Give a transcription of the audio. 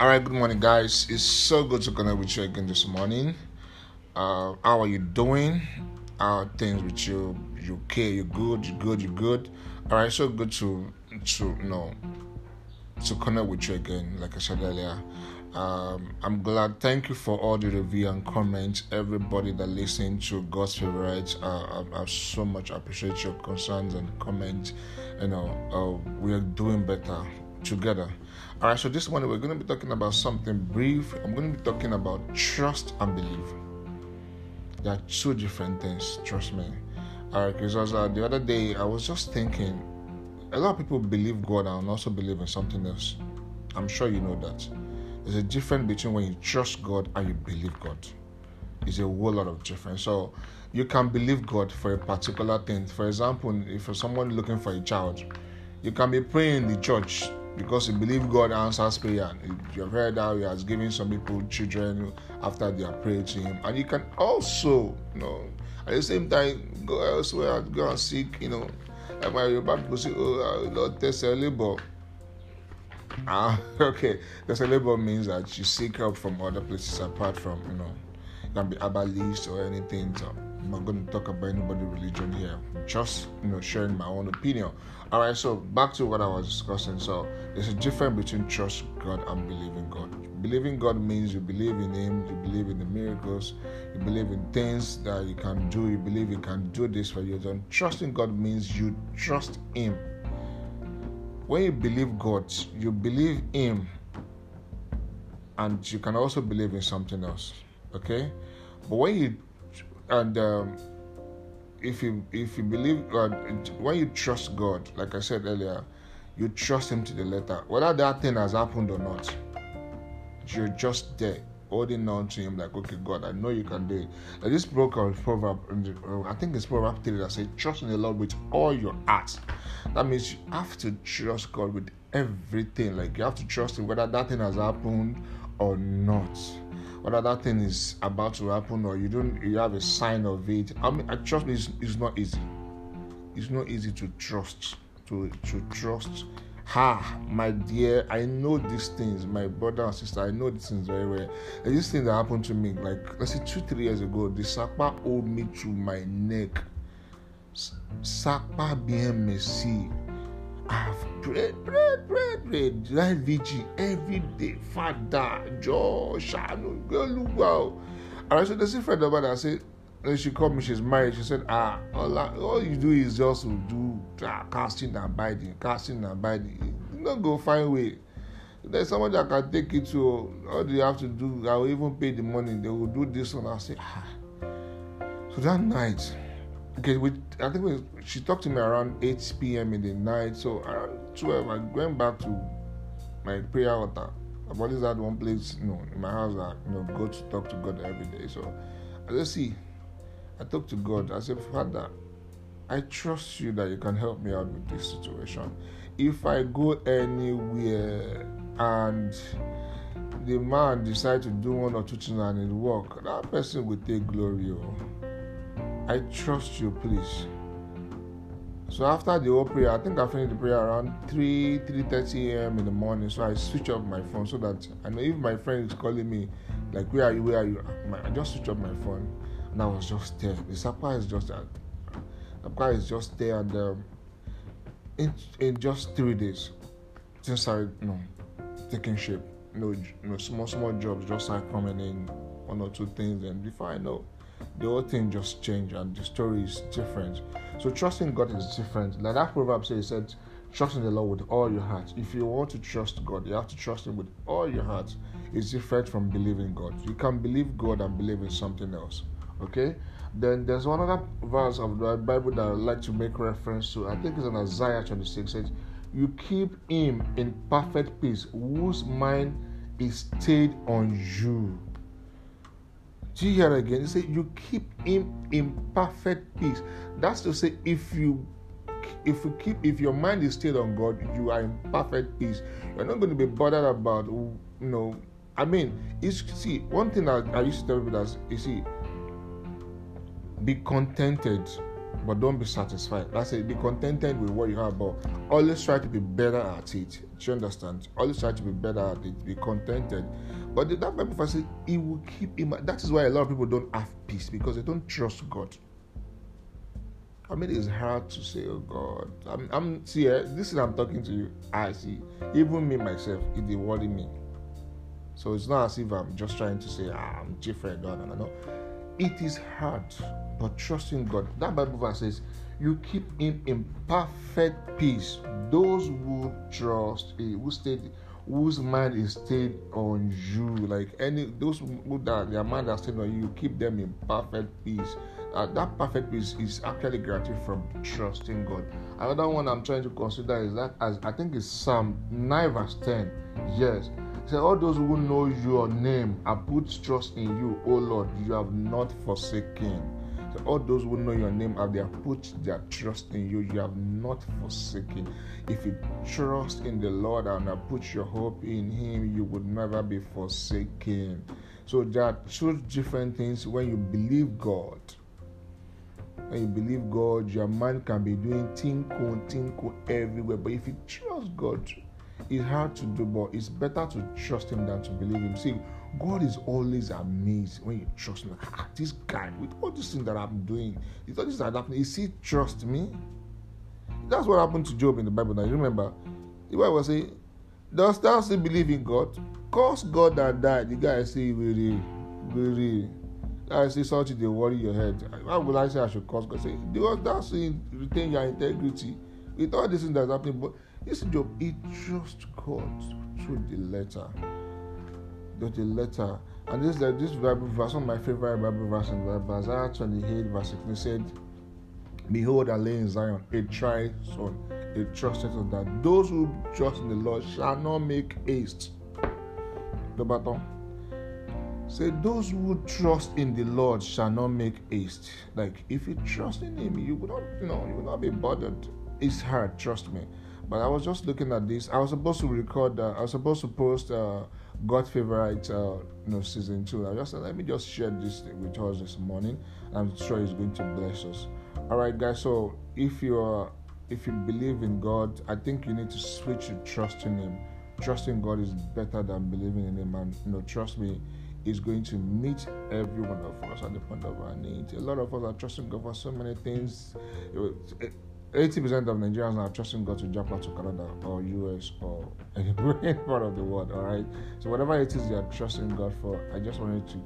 All right, good morning, guys. It's so good to connect with you again this morning. Uh, how are you doing? How are things with you? You okay? You good? You good? You good? All right, so good to to you know to connect with you again. Like I said earlier, um, I'm glad. Thank you for all the review and comments. Everybody that listened to God's favorites, uh, I, I so much appreciate your concerns and comments. You know, uh, we are doing better together. All right, so this morning we're going to be talking about something brief. I'm going to be talking about trust and belief. They are two different things, trust me. All right, because uh, the other day I was just thinking, a lot of people believe God and also believe in something else. I'm sure you know that. There's a difference between when you trust God and you believe God. It's a whole lot of difference. So you can believe God for a particular thing. For example, if someone looking for a child, you can be praying in the church because you believe God answers prayer. You've heard how He has given some people children after they are prayed to Him, and you can also, you know, at the same time go elsewhere go and seek, you know, like my Yoruba people say, "Oh, Lord, test a labor." Ah, okay. Test a labor means that you seek help from other places apart from, you know, it can be herbalist or anything. So I'm not going to talk about anybody religion here. Just you know, sharing my own opinion. All right. So back to what I was discussing. So there's a difference between trust God and believing God. Believing God means you believe in Him, you believe in the miracles, you believe in things that you can do, you believe He can do this for you. Then trusting God means you trust Him. When you believe God, you believe Him, and you can also believe in something else. Okay, but when you and um, if you if you believe God, when you trust God, like I said earlier, you trust Him to the letter, whether that thing has happened or not you're just there holding on to him like okay god i know you can do it. Like this broke of proverb i think it's proverb 3 that says trust in the lord with all your heart. That means you have to trust god with everything. Like you have to trust him whether that thing has happened or not whether that thing is about to happen or you don't you have a sign of it i mean i trust me it's, it's not easy it's not easy to trust to to trust Ha, my dear, I know these things, my brother and sister, I know these things very well. And this thing that happened to me, like let's say two, three years ago, the Sapa owed me to my neck. Sapa merci. I've prayed, prayed, prayed, prayed, like VG every day. Father, Josh, Shanu, wow. And I said, there's a friend of mine that said, when she called me, she's married. She said, Ah, all, all you do is just to do ah, casting and binding, casting and binding. You don't go find way. There's someone that can take it to all you have to do. I will even pay the money. They will do this one. I say, ah. So that night, okay, we, I think we, she talked to me around 8 p.m. in the night. So around 12, I went back to my prayer altar. I've always had one place, you know, in my house that you know go to talk to God every day. So I just see I talked to God. I said, Father, I trust you that you can help me out with this situation. If I go anywhere and the man decide to do one or two things and it work, that person will take glory. Oh. I trust you, please. So after the whole prayer, I think I finished the prayer around 3 3:30 a.m. in the morning. So I switch off my phone so that I know if my friend is calling me, like where are you, where are you, I just switch off my phone and I was just there. The Sapa is just that. Sapa is just there, and um, in in just three days, things started, you know, taking shape. You know, you know, small small jobs just started coming in, one or two things, and before I know, the whole thing just changed, and the story is different. So trusting God is different. Like that proverb says, said, trust in the Lord with all your heart. If you want to trust God, you have to trust Him with all your heart. It's different from believing God. You can believe God and believe in something else. Okay? Then there's one other verse of the Bible that I'd like to make reference to. I think it's in Isaiah 26. It says, You keep him in perfect peace, whose mind is stayed on you. Do you hear again? It says, You keep him in perfect peace. That's to say, if you if you keep if your mind is stayed on God, you are in perfect peace. You're not going to be bothered about you know. I mean, it's see one thing I, I used to tell people that you see be contented but don't be satisfied. That's it. Be contented with what you have, but always try to be better at it. Do you understand? Always try to be better at it. Be contented. But that Bible verse "It will keep him." That is why a lot of people don't have peace because they don't trust God. I mean, it's hard to say, "Oh God." I'm, I'm see, eh, this is I'm talking to you. I see. Even me myself, it is worry me. So it's not as if I'm just trying to say, ah, "I'm different." No, no, no, no. It is hard, but trusting God. That Bible verse says, "You keep Him in perfect peace." Those who trust, who stay, whose mind is stayed on you, like any those who that their mind are stayed on you, you keep them in perfect peace. Uh, that perfect peace is actually granted from trusting God. Another one I'm trying to consider is that as I think it's Psalm 9 verse 10. Yes, Say, all those who know your name and put trust in you, O Lord, you have not forsaken. All those who know your name have their put their trust in you, you have not forsaken. If you trust in the Lord and put your hope in Him, you would never be forsaken. So there are two different things when you believe God. When you believe God, your mind can be doing tinko, tinko everywhere. But if you trust God, it's hard to do, but it's better to trust Him than to believe Him. See, God is always amazed when you trust Him. Ah, this guy, with all these things that I'm doing, with all this that happening, is He trust me? That's what happened to Job in the Bible. Now, you remember, the Bible say, Does thou still believe in God? Cause God that died. The guy say, Really, really. I say something they worry your head. Why would I say I should cause God? Say, because that's retain your integrity. With all these things that's happening, but this Job, he trusts God through the letter. Through the letter. And this uh, this Bible verse, one of my favorite Bible verse in the Bible, Isaiah 28, verse 16 said, Behold, I lay in Zion a tried son, a trusted son, that those who trust in the Lord shall not make haste. The button. Say, those who trust in the Lord shall not make haste. Like, if you trust in Him, you will not, you know, you will not be bothered. It's hard, trust me. But I was just looking at this. I was supposed to record. Uh, I was supposed to post uh, God favorite, uh, you know, season two. I just said, let me just share this with us this morning. I'm sure it's going to bless us. All right, guys. So if you are, if you believe in God, I think you need to switch to trusting Him. Trusting God is better than believing in Him, and you know, trust me, is going to meet every one of us at the point of our need. A lot of us are trusting God for so many things. It, 80% of Nigerians are trusting God to out to Canada or US or any part of the world, all right? So, whatever it is you are trusting God for, I just wanted to